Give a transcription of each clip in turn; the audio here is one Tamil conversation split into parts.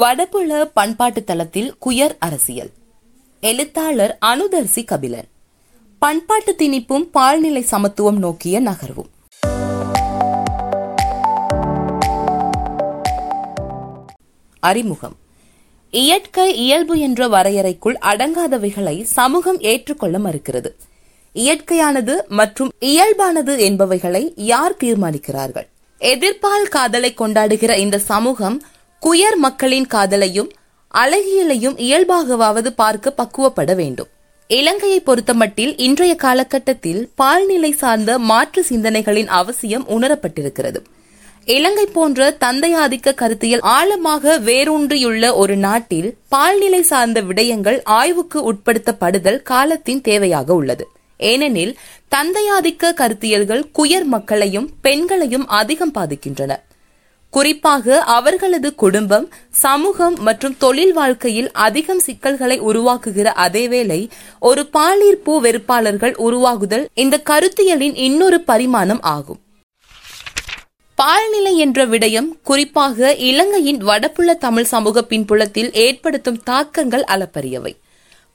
வடபுல பண்பாட்டு தளத்தில் குயர் அரசியல். எழுத்தாளர் அனுதர்சி கபிலன். பண்பாட்டு திணிப்பும் பால்நிலை சமத்துவம் நோக்கிய நகர்வும். அறிமுகம். இயற்கை இயல்பு என்ற வரையறைக்குள் அடங்காதவைகளை சமூகம் ஏற்றுக்கொள்ள மறுக்கிறது. இயற்கையானது மற்றும் இயல்பானது என்பவைகளை யார் தீர்மானிக்கிறார்கள்? எதிர்பால் காதலை கொண்டாடுகிற இந்த சமூகம் குயர் மக்களின் காதலையும் அழகியலையும் இயல்பாகவாவது பார்க்க பக்குவப்பட வேண்டும். இலங்கையை பொறுத்தமட்டில் இன்றைய காலகட்டத்தில் பால்நிலை சார்ந்த மாற்று சிந்தனைகளின் அவசியம் உணரப்பட்டிருக்கிறது. இலங்கை போன்ற தந்தையாதிக்க கருத்தியல் ஆழமாக வேரூன்றியுள்ள ஒரு நாட்டில் பால்நிலை சார்ந்த விடயங்கள் ஆய்வுக்கு உட்படுத்தப்படுதல் காலத்தின் தேவையாக உள்ளது. ஏனெனில் தந்தையாதிக்க கருத்தியல்கள் குயர் மக்களையும் பெண்களையும் அதிகம் பாதிக்கின்றன. குறிப்பாக அவர்களது குடும்பம் சமூகம் மற்றும் தொழில் வாழ்க்கையில் அதிகம் சிக்கல்களை உருவாக்குகிற அதேவேளை ஒரு பாலீர்ப்பு வெறுப்பாளர்கள் உருவாகுதல் இந்த கருத்தியலின் இன்னொரு பரிமாணம் ஆகும். பால்நிலை என்ற விடயம் குறிப்பாக இலங்கையின் வடபுள்ள தமிழ் சமூக பின்புலத்தில் ஏற்படுத்தும் தாக்கங்கள் அளப்பரியவை.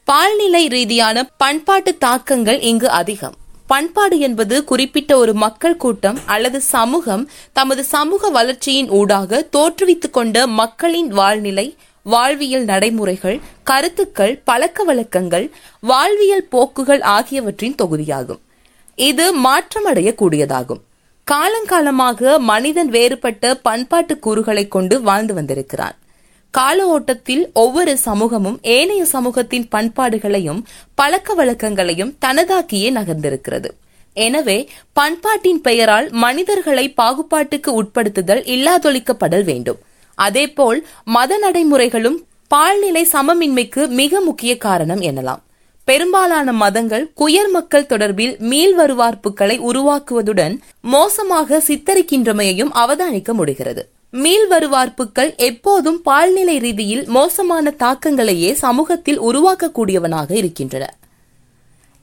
பால்நிலை ரீதியான பண்பாட்டு தாக்கங்கள் இங்கு அதிகம். பண்பாடு என்பது குறிப்பிட்ட ஒரு மக்கள் கூட்டம் அல்லது சமூகம் தமது சமூக வளர்ச்சியின் ஊடாக தோற்றுவித்துக் கொண்ட மக்களின் வாழ்நிலை வாழ்வியல் நடைமுறைகள் கருத்துக்கள் பழக்க வழக்கங்கள் வாழ்வியல் போக்குகள் ஆகியவற்றின் தொகுதியாகும். இது மாற்றமடையக்கூடியதாகும். காலங்காலமாக மனிதன் வேறுபட்ட பண்பாட்டு கூறுகளை கொண்டு வாழ்ந்து வந்திருக்கிறான். கால ஓட்டத்தில் ஒவ்வொரு சமூகமும் ஏனைய சமூகத்தின் பண்பாடுகளையும் பழக்க வழக்கங்களையும் தனதாக்கியே நகர்ந்திருக்கிறது. எனவே பண்பாட்டின் பெயரால் மனிதர்களை பாகுபாட்டுக்கு உட்படுத்துதல் இல்லாதொழிக்கப்படல் வேண்டும். அதேபோல் மத நடைமுறைகளும் பால்நிலை சமமின்மைக்கு மிக முக்கிய காரணம் எனலாம். பெரும்பாலான மதங்கள் குயர் மக்கள் தொடர்பில் மீள் வருவார்ப்புகளை உருவாக்குவதுடன் மோசமாக சித்தரிக்கின்றமையையும் அவதானிக்க முடிகிறது. மீள்வருவார்ப்புக்கள் எப்போதும் பால்நிலை ரீதியில் மோசமான தாக்கங்களையே சமூகத்தில் உருவாக்கக்கூடியவனாக இருக்கின்றன.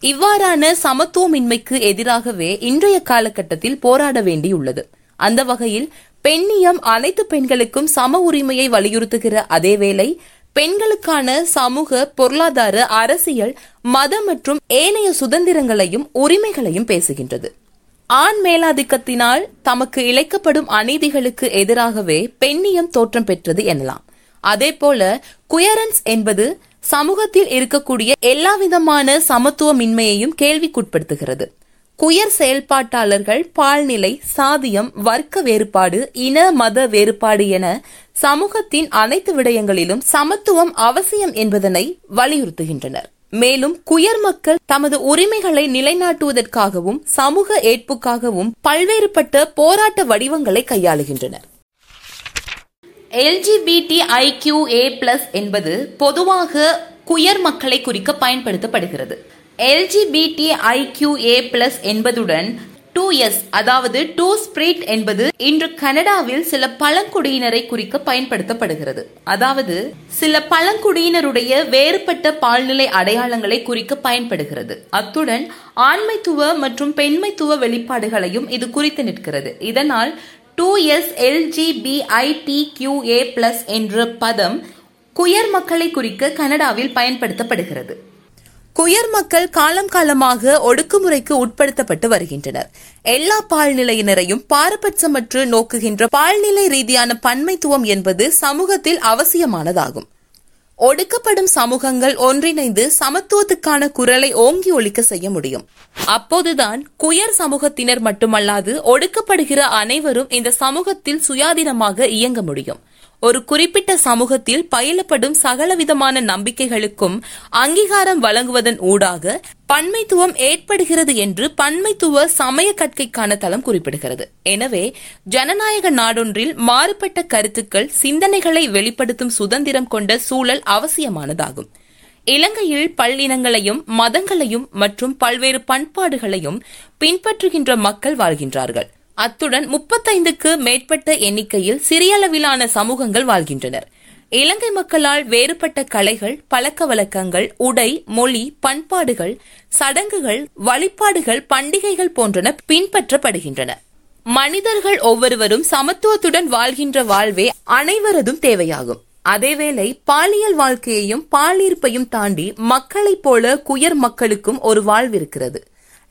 இவ்வாறான சமத்துவமின்மைக்கு எதிராகவே இன்றைய காலகட்டத்தில் போராட வேண்டியுள்ளது. அந்த வகையில் பெண்ணியம் அனைத்து பெண்களுக்கும் சம உரிமையை வலியுறுத்துகிற அதேவேளை பெண்களுக்கான சமூக பொருளாதார அரசியல் மத மற்றும் ஏனைய சுதந்திரங்களையும் உரிமைகளையும் பேசுகின்றது. ஆண் மேலாதிக்கத்தினால் தமக்கு இழைக்கப்படும் அநீதிகளுக்கு எதிராகவே பெண்ணியம் தோற்றம் பெற்றது எனலாம். அதேபோல குயரன்ஸ் என்பது சமூகத்தில் இருக்கக்கூடிய எல்லாவிதமான சமத்துவமின்மையையும் கேள்விக்குட்படுத்துகிறது. குயர் செயல்பாட்டாளர்கள் பால்நிலை சாதியம் வர்க்க வேறுபாடு இன மத வேறுபாடு என சமூகத்தின் அனைத்து விடயங்களிலும் சமத்துவம் அவசியம் என்பதனை வலியுறுத்துகின்றனர். மேலும் குயர் மக்கள் தமது உரிமைகளை நிலைநாட்டுவதற்காகவும் சமூக ஏற்புக்காகவும் பல்வேறுபட்ட போராட்ட வடிவங்களை கையாளுகின்றனர். எல்ஜிபிடி ஐக்யூ ஏ பிளஸ் என்பது பொதுவாக குயர் மக்களை குறிக்க பயன்படுத்தப்படுகிறது. எல்ஜிபிடி ஐக்யூ ஏ பிளஸ் என்பதுடன் டூ எஸ் அதாவது டூ ஸ்பிரிட் என்பது இன்று கனடாவில் சில பழங்குடியினரை குறிக்க பயன்படுத்தப்படுகிறது. அதாவது சில பழங்குடியினருடைய வேறுபட்ட பால்நிலை அடையாளங்களை குறிக்க பயன்படுகிறது. அத்துடன் ஆண்மைத்துவ மற்றும் பெண்மைத்துவ வெளிப்பாடுகளையும் இது குறித்து நிற்கிறது. இதனால் two S LGBIT Q A plus என்ற பதம் குயர் மக்களை குறிக்க கனடாவில் பயன்படுத்தப்படுகிறது. குயர் மக்கள் காலம் காலமாக ஒடுக்குமுறைக்கு உட்படுத்தப்பட்டு வருகின்றனர். எல்லா பால்நிலையினரையும் பாரபட்சமற்று நோக்குகின்ற பால்நிலை ரீதியான பன்மைத்துவம் என்பது சமூகத்தில் அவசியமானதாகும். ஒடுக்கப்படும் சமூகங்கள் ஒன்றிணைந்து சமத்துவத்துக்கான குரலை ஓங்கி ஒழிக்க செய்ய முடியும். அப்போதுதான் குயர் சமூகத்தினர் மட்டுமல்லாது ஒடுக்கப்படுகிற அனைவரும் இந்த சமூகத்தில் சுயாதீனமாக இயங்க முடியும். ஒரு குறிப்பிட்ட சமூகத்தில் பயிலப்படும் சகலவிதமான நம்பிக்கைகளுக்கும் அங்கீகாரம் வழங்குவதன் ஊடாக பன்மைத்துவம் ஏற்படுகிறது என்று பன்மைத்துவ சமய கற்கைக்கான தளம் குறிப்பிடுகிறது. எனவே ஜனநாயக நாடொன்றில் மாறுபட்ட கருத்துக்கள் சிந்தனைகளை வெளிப்படுத்தும் சுதந்திரம் கொண்ட சூழல் அவசியமானதாகும். இலங்கையில் பல்லினங்களையும் மதங்களையும் மற்றும் பல்வேறு பண்பாடுகளையும் பின்பற்றுகின்ற மக்கள் வாழ்கின்றார்கள். அத்துடன் முப்பத்தைந்துக்கு மேற்பட்ட எண்ணிக்கையில் சிறியளவிலான சமூகங்கள் வாழ்கின்றனர். இலங்கை மக்களால் வேறுபட்ட கலைகள் பழக்க வழக்கங்கள் உடை மொழி பண்பாடுகள் சடங்குகள் வழிபாடுகள் பண்டிகைகள் போன்றன பின்பற்றப்படுகின்றன. மனிதர்கள் ஒவ்வொருவரும் சமத்துவத்துடன் வாழ்கின்ற வாழ்வே அனைவரதும் தேவையாகும். அதேவேளை பாலியல் வாழ்க்கையையும் பாலிருப்பையும் தாண்டி மக்களைப் போல குயர் மக்களுக்கும் ஒரு வாழ்விருக்கிறது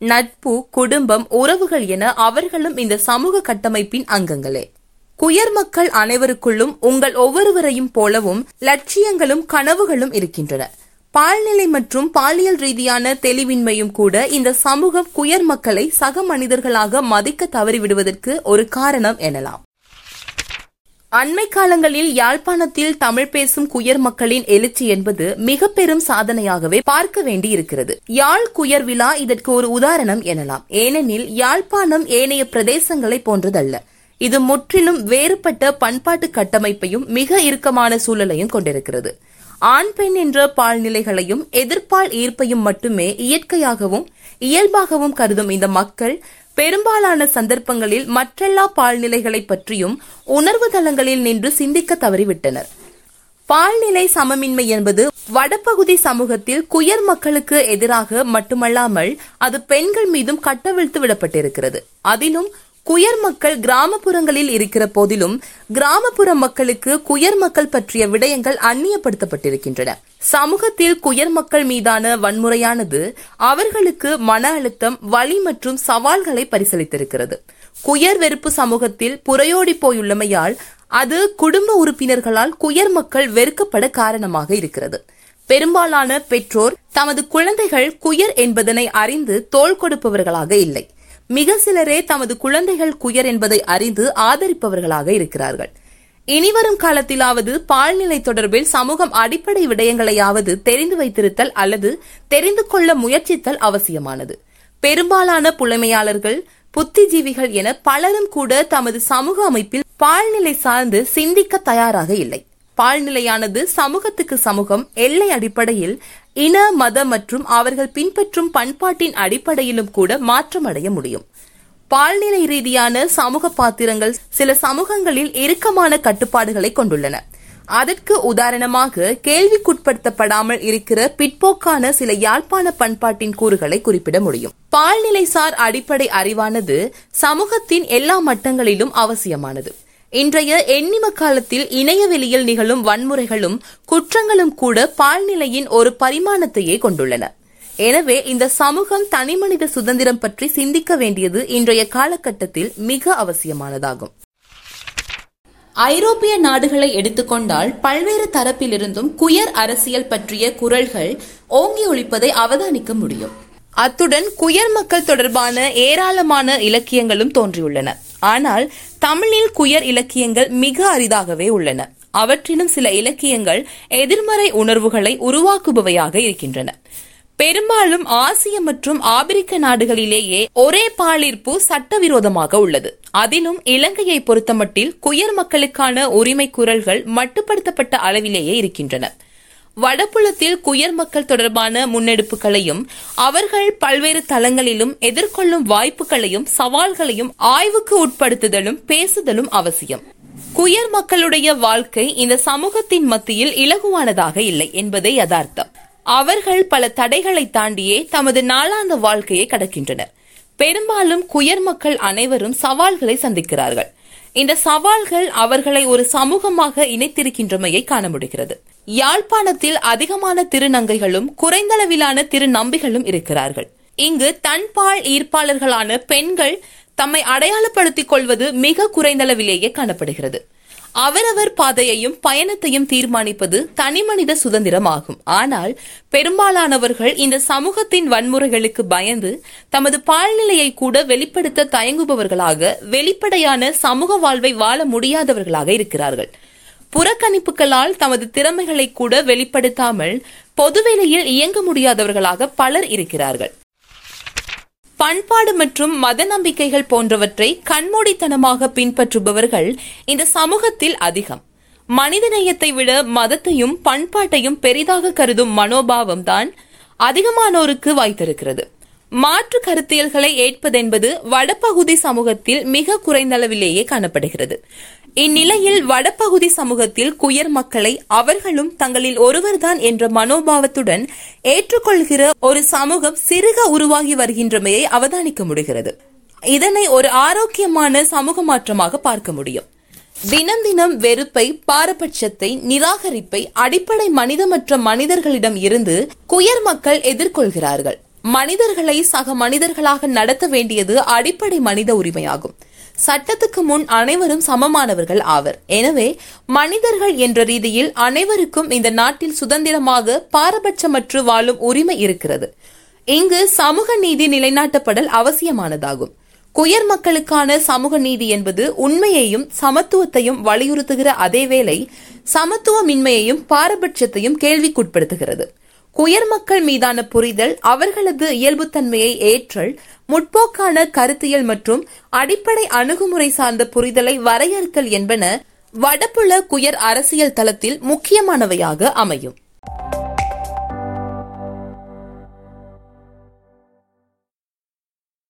நட்பு குடும்பம் உறவுகள் என அவர்களும் இந்த சமூக கட்டமைப்பின் அங்கங்களே. குயர் மக்கள் அனைவருக்குள்ளும் உங்கள் ஒவ்வொருவரையும் போலவும் லட்சியங்களும் கனவுகளும் இருக்கின்றன. பால்நிலை மற்றும் பாலியல் ரீதியான தெளிவின்மையும் கூட இந்த சமூகம் குயர் மக்களை சக மனிதர்களாக மதிக்க தவறிவிடுவதற்கு ஒரு காரணம் எனலாம். அண்மை காலங்களில் யாழ்ப்பாணத்தில் தமிழ் பேசும் குயர் மக்களின் எழுச்சி என்பது மிக பெரும் சாதனையாகவே பார்க்க வேண்டி இருக்கிறது யாழ் குயர் விழா இதற்கு ஒரு உதாரணம் எனலாம். ஏனெனில் யாழ்ப்பாணம் ஏனைய பிரதேசங்களை போன்றதல்ல. இது முற்றிலும் வேறுபட்ட பண்பாட்டு கட்டமைப்பையும் மிக இறுக்கமான சூழலையும் கொண்டிருக்கிறது. ஆண் பெண் என்ற பால்நிலைகளையும் எதிர்ப்பால் ஈர்ப்பையும் மட்டுமே இயற்கையாகவும் இயல்பாகவும் கருதும் இந்த மக்கள் பெரும்பாலான சந்தர்ப்பங்களில் மற்றெல்லா பால்நிலைகளை பற்றியும் உணர்வு தளங்களில் நின்று சிந்திக்க தவறிவிட்டனர். பால்நிலை சமமின்மை என்பது வடபகுதி சமூகத்தில் குயர் மக்களுக்கு எதிராக மட்டுமல்லாமல் அது பெண்கள் மீதும் கட்டவிழ்த்து விடப்பட்டிருக்கிறது. அதிலும் குயர் மக்கள் கிராமப்புறங்களில் இருக்கிற போதிலும் கிராமப்புற மக்களுக்கு குயர் மக்கள் பற்றிய விடயங்கள் அந்நியப்படுத்தப்பட்டிருக்கின்றன. சமூகத்தில் குயர் மக்கள் மீதான வன்முறையானது அவர்களுக்கு மன அழுத்தம் வலி மற்றும் சவால்களை பரிசளித்திருக்கிறது. குயர் வெறுப்பு சமூகத்தில் புறையோடி போயுள்ளமையால் அது குடும்ப உறுப்பினர்களால் குயர் மக்கள் வெறுக்கப்பட காரணமாக இருக்கிறது. பெரும்பாலான பெற்றோர் தமது குழந்தைகள் குயர் என்பதனை அறிந்து தோள் கொடுப்பவர்களாக இல்லை. மிக சிலரே தமது குழந்தைகள் குயர் என்பதை அறிந்து ஆதரிப்பவர்களாக இருக்கிறார்கள். இனிவரும் காலத்திலாவது பால்நிலை தொடர்பில் சமூகம் அடிப்படை விடயங்களையாவது தெரிந்து வைத்திருத்தல் அல்லது தெரிந்து கொள்ள முயற்சித்தல் அவசியமானது. பெரும்பாலான புலமையாளர்கள் புத்திஜீவிகள் என பலரும் கூட தமது சமூக அமைப்பில் பால்நிலை சார்ந்து சிந்திக்க தயாராக இல்லை. பால்நிலையானது சமூகத்துக்கு சமூகம் எல்லை அடிப்படையில் இன மத மற்றும் அவர்கள் பின்பற்றும் பண்பாட்டின் அடிப்படையிலும் கூட மாற்றமடைய முடியும். பால்நிலை ரீதியான சமூக பாத்திரங்கள் சில சமூகங்களில் இறுக்கமான கட்டுப்பாடுகளை கொண்டுள்ளன. அதற்கு உதாரணமாக கேள்விக்குட்படுத்தப்படாமல் இருக்கிற பிற்போக்கான சில யாழ்ப்பாண பண்பாட்டின் கூறுகளை குறிப்பிட முடியும். பால்நிலைசார் அடிப்படை அறிவானது சமூகத்தின் எல்லா மட்டங்களிலும் அவசியமானது. இன்றைய எண்ணிம காலத்தில் இணையவெளியில் நிகழும் வன்முறைகளும் குற்றங்களும் கூட பால்நிலையின் ஒரு பரிமாணத்தையே கொண்டுள்ளன. எனவே இந்த சமூகம் தனிமனித சுதந்திரம் பற்றி சிந்திக்க வேண்டியது இன்றைய காலகட்டத்தில் மிக அவசியமானதாகும். ஐரோப்பிய நாடுகளை எடுத்துக்கொண்டால் பல்வேறு தரப்பிலிருந்தும் குயர் அரசியல் பற்றிய குரல்கள் ஓங்கி ஒழிப்பதை அவதானிக்க முடியும். அத்துடன் குயர் மக்கள் தொடர்பான ஏராளமான இலக்கியங்களும் தோன்றியுள்ளன. ஆனால் தமிழில் குயர் இலக்கியங்கள் மிக அரிதாகவே உள்ளன. அவற்றிலும் சில இலக்கியங்கள் எதிர்மறை உணர்வுகளை உருவாக்குபவையாக இருக்கின்றன. பெரும்பாலும் ஆசிய மற்றும் ஆப்பிரிக்க நாடுகளிலேயே ஒரே பாலிர்ப்பு சட்டவிரோதமாக உள்ளது. அதிலும் இலங்கையை பொறுத்தமட்டில் குயர் மக்களுக்கான உரிமை குரல்கள் மட்டுப்படுத்தப்பட்ட அளவிலேயே இருக்கின்றன. வடபுலத்தில் குயர் மக்கள் தொடர்பான முன்னெடுப்புகளையும் அவர்கள் பல்வேறு தளங்களிலும் எதிர்கொள்ளும் வாய்ப்புகளையும் சவால்களையும் ஆய்வுக்கு உட்படுத்துதலும் பேசுதலும் அவசியம். குயர் மக்களுடைய வாழ்க்கை இந்த சமூகத்தின் மத்தியில் இலகுவானதாக இல்லை என்பதே யதார்த்தம். அவர்கள் பல தடைகளை தாண்டியே தமது நாளாந்த வாழ்க்கையை கடக்கின்றனர். பெரும்பாலும் குயர் மக்கள் அனைவரும் சவால்களை சந்திக்கிறார்கள். இந்த சவால்கள் அவர்களை ஒரு சமூகமாக இணைத்திருக்கின்றமையை காண முடிகிறது. யாழ்ப்பாணத்தில் அதிகமான திருநங்கைகளும் குறைந்தளவிலான திருநம்பிகளும் இருக்கிறார்கள். இங்கு தன்பால் ஈர்ப்பாளர்களான பெண்கள் தம்மை அடையாளப்படுத்திக் கொள்வது மிக குறைந்தளவிலேயே காணப்படுகிறது. அவரவர் பாதையையும் பயணத்தையும் தீர்மானிப்பது தனிமனித சுதந்திரமாகும். ஆனால் பெரும்பாலானவர்கள் இந்த சமூகத்தின் வன்முறைகளுக்கு பயந்து தமது பால்நிலையை கூட வெளிப்படுத்த தயங்குபவர்களாக வெளிப்படையான சமூக வாழ்வை வாழ முடியாதவர்களாக இருக்கிறார்கள். புறக்கணிப்புகளால் தமது திறமைகளை கூட வெளிப்படுத்தாமல் பொதுவெளியில் இயங்க முடியாதவர்களாக பலர் இருக்கிறார்கள். பண்பாடு மற்றும் மத நம்பிக்கைகள் போன்றவற்றை கண்மூடித்தனமாக பின்பற்றுபவர்கள் இந்த சமூகத்தில் அதிகம். மனிதநேயத்தை விட மதத்தையும் பண்பாட்டையும் பெரிதாக கருதும் மனோபாவம் தான் அதிகமானோருக்கு வாய்த்திருக்கிறது. மாற்று கருத்தியல்களை ஏற்பதென்பது வடபகுதி சமூகத்தில் மிக குறைந்தளவிலேயே காணப்படுகிறது. இந்நிலையில் வடபகுதி சமூகத்தில் குயர் மக்களை அவர்களும் தங்களில் ஒருவர்தான் என்ற மனோபாவத்துடன் ஏற்றுக்கொள்கிற ஒரு சமூகம் சிறுக உருவாகி வருகின்றமையை அவதானிக்க முடிகிறது. இதனை ஒரு ஆரோக்கியமான சமூக மாற்றமாக பார்க்க முடியும். தினம் தினம் வெறுப்பை பாரபட்சத்தை நிராகரிப்பை அடிப்படை மனிதமற்ற மனிதர்களிடம் இருந்து குயர் மக்கள் எதிர்கொள்கிறார்கள். மனிதர்களை சக மனிதர்களாக நடத்த வேண்டியது அடிப்படை மனித உரிமையாகும். சட்டத்துக்கு முன் அனைவரும் சமமானவர்கள் ஆவர். எனவே மனிதர்கள் என்ற ரீதியில் அனைவருக்கும் இந்த நாட்டில் சுதந்திரமாக பாரபட்சமற்று வாழும் உரிமை இருக்கிறது. இங்கு சமூக நீதி நிலைநாட்டப்படல் அவசியமானதாகும். குயர் மக்களுக்கான சமூக நீதி என்பது உண்மையையும் சமத்துவத்தையும் வலியுறுத்துகிற அதேவேளை சமத்துவமின்மையையும் பாரபட்சத்தையும் கேள்விக்குட்படுத்துகிறது. குயர் மக்கள் மீதான புரிதல் அவர்களது இயல்புத்தன்மையை ஏற்றல் முற்போக்கான கருத்தியல் மற்றும் அடிப்படை அணுகுமுறை சார்ந்த புரிதலை வரையறுத்தல் என்பன வடபுல குயர் அரசியல் தளத்தில் முக்கியமானவையாக அமையும்.